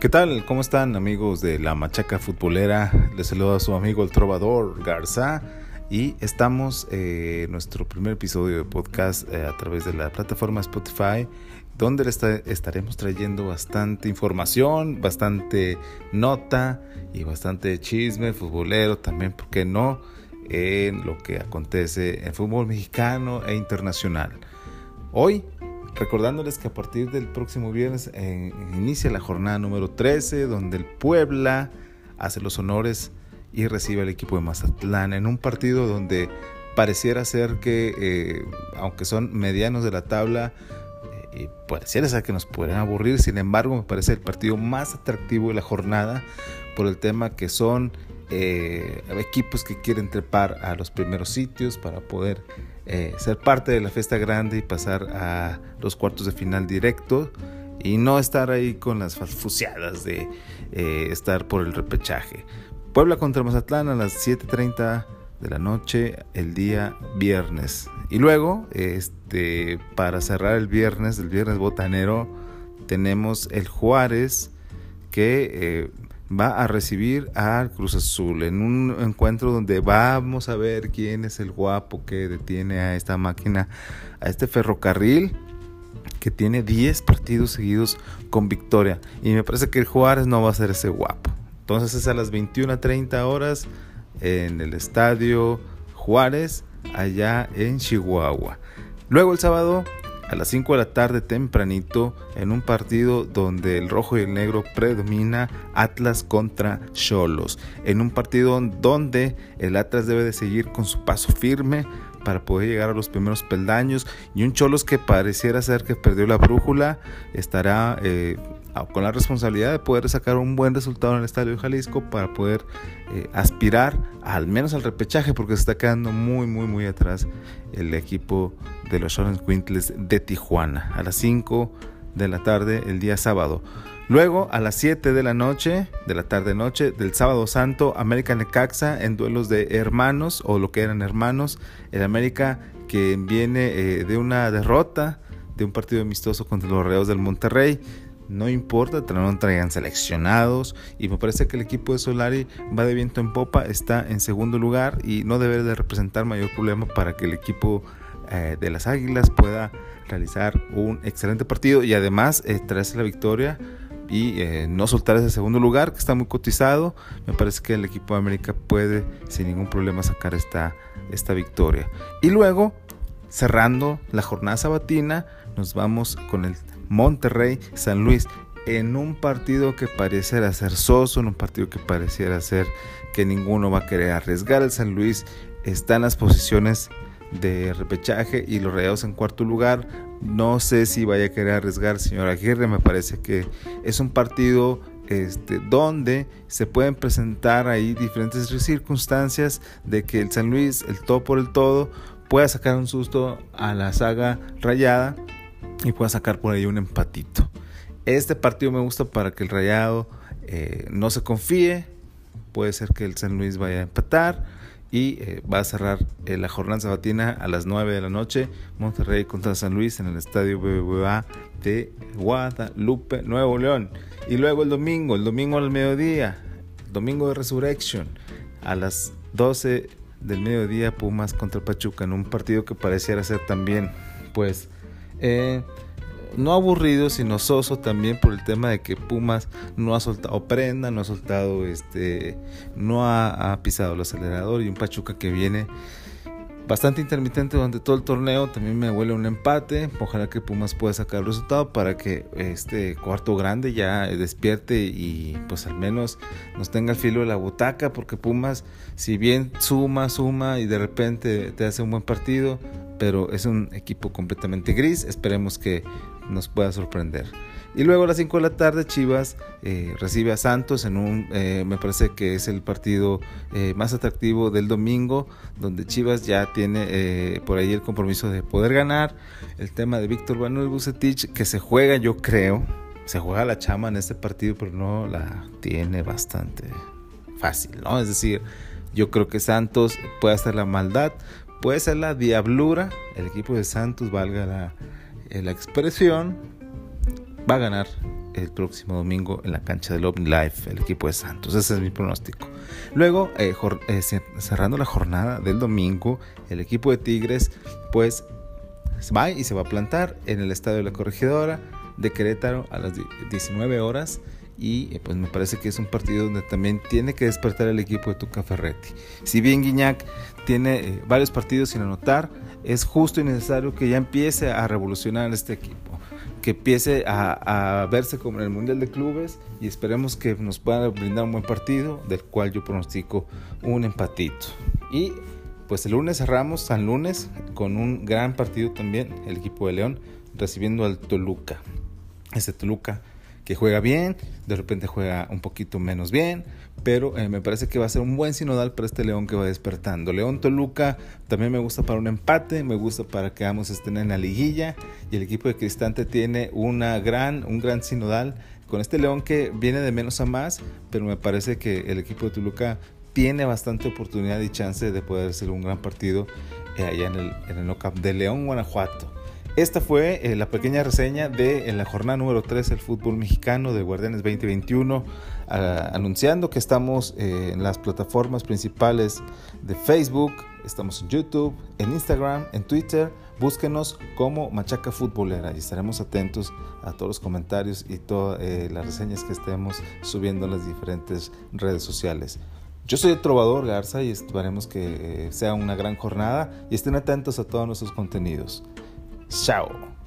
¿Qué tal? ¿Cómo están amigos de la Machaca Futbolera? Les saluda a su amigo el trovador Garza y estamos eh, en nuestro primer episodio de podcast eh, a través de la plataforma Spotify donde estaremos trayendo bastante información, bastante nota y bastante chisme futbolero también, ¿por qué no? En lo que acontece en fútbol mexicano e internacional. Hoy Recordándoles que a partir del próximo viernes eh, inicia la jornada número 13, donde el Puebla hace los honores y recibe al equipo de Mazatlán en un partido donde pareciera ser que, eh, aunque son medianos de la tabla, eh, pareciera ser que nos pueden aburrir. Sin embargo, me parece el partido más atractivo de la jornada por el tema que son equipos que quieren trepar a los primeros sitios para poder eh, ser parte de la fiesta grande y pasar a los cuartos de final directo y no estar ahí con las fuciadas de eh, estar por el repechaje. Puebla contra Mazatlán a las 7.30 de la noche el día viernes. Y luego, este, para cerrar el viernes, el viernes botanero, tenemos el Juárez que... Va a recibir al Cruz Azul en un encuentro donde vamos a ver quién es el guapo que detiene a esta máquina, a este ferrocarril que tiene 10 partidos seguidos con victoria. Y me parece que el Juárez no va a ser ese guapo. Entonces es a las 21.30 horas en el estadio Juárez, allá en Chihuahua. Luego el sábado a las 5 de la tarde tempranito en un partido donde el rojo y el negro predomina Atlas contra Cholos. En un partido donde el Atlas debe de seguir con su paso firme para poder llegar a los primeros peldaños y un Cholos que pareciera ser que perdió la brújula estará eh, con la responsabilidad de poder sacar un buen resultado en el Estadio de Jalisco para poder eh, aspirar al menos al repechaje porque se está quedando muy muy muy atrás el equipo de los Orange Quintles de Tijuana a las 5 de la tarde el día sábado. Luego a las 7 de la noche, de la tarde noche del sábado santo, América Necaxa en duelos de hermanos o lo que eran hermanos. El América que viene eh, de una derrota de un partido amistoso contra los Reos del Monterrey no importa, no traigan seleccionados y me parece que el equipo de Solari va de viento en popa, está en segundo lugar y no debe de representar mayor problema para que el equipo eh, de las Águilas pueda realizar un excelente partido y además eh, traerse la victoria y eh, no soltar ese segundo lugar que está muy cotizado. Me parece que el equipo de América puede sin ningún problema sacar esta, esta victoria. Y luego, cerrando la jornada sabatina, nos vamos con el Monterrey, San Luis, en un partido que pareciera ser soso, en un partido que pareciera ser que ninguno va a querer arriesgar. El San Luis está en las posiciones de repechaje y los Rayados en cuarto lugar. No sé si vaya a querer arriesgar, señor Aguirre. Me parece que es un partido este, donde se pueden presentar ahí diferentes circunstancias de que el San Luis, el todo por el todo, pueda sacar un susto a la saga rayada y pueda sacar por ahí un empatito. Este partido me gusta para que el Rayado eh, no se confíe. Puede ser que el San Luis vaya a empatar y eh, va a cerrar eh, la jornada sabatina a las 9 de la noche. Monterrey contra San Luis en el estadio BBVA de Guadalupe, Nuevo León. Y luego el domingo, el domingo al mediodía, domingo de Resurrection, a las 12 del mediodía, Pumas contra Pachuca, en un partido que pareciera ser también, pues, eh, no aburrido, sino soso también por el tema de que Pumas no ha soltado prenda, no ha soltado, este, no ha, pisado el acelerador y un Pachuca que viene bastante intermitente durante todo el torneo. También me huele un empate. Ojalá que Pumas pueda sacar el resultado para que este cuarto grande ya despierte y pues al menos nos tenga el filo de la butaca. Porque Pumas, si bien suma, suma y de repente te hace un buen partido, pero es un equipo completamente gris. Esperemos que nos pueda sorprender. Y luego a las 5 de la tarde Chivas eh, recibe a Santos en un, eh, me parece que es el partido eh, más atractivo del domingo, donde Chivas ya tiene por ahí el compromiso de poder ganar. El tema de Víctor Manuel Bucetich, que se juega yo creo, se juega la chama en este partido, pero no la tiene bastante fácil, ¿no? Es decir, yo creo que Santos puede hacer la maldad, puede ser la diablura, el equipo de Santos, valga la, eh, la expresión, va a ganar el próximo domingo en la cancha del Life, el equipo de Santos. Ese es mi pronóstico. Luego, eh, eh, cerrando la jornada del domingo, el equipo de Tigres, pues va y se va a plantar en el estadio de la Corregidora de Querétaro a las 19 horas y eh, pues me parece que es un partido donde también tiene que despertar el equipo de Tuca Ferretti. Si bien Guiñac tiene eh, varios partidos sin anotar, es justo y necesario que ya empiece a revolucionar este equipo, que empiece a, verse como en el Mundial de Clubes y esperemos que nos pueda brindar un buen partido, del cual yo pronostico un empatito. Y pues el lunes cerramos San Lunes con un gran partido también, el equipo de León recibiendo al Toluca. Este Toluca que juega bien, de repente juega un poquito menos bien, pero eh, me parece que va a ser un buen sinodal para este León que va despertando. León Toluca también me gusta para un empate, me gusta para que ambos estén en la liguilla y el equipo de Cristante tiene una gran, un gran sinodal con este León que viene de menos a más, pero me parece que el equipo de Toluca tiene bastante oportunidad y chance de poder hacer un gran partido eh, allá en el, en el de León, Guanajuato. Esta fue eh, la pequeña reseña de la jornada número 3 del fútbol mexicano de Guardianes 2021, ah, anunciando que estamos eh, en las plataformas principales de Facebook, estamos en YouTube, en Instagram, en Twitter. Búsquenos como Machaca Futbolera y estaremos atentos a todos los comentarios y todas eh, las reseñas que estemos subiendo en las diferentes redes sociales. Yo soy el Trovador Garza y esperemos que sea una gran jornada y estén atentos a todos nuestros contenidos. Ciao.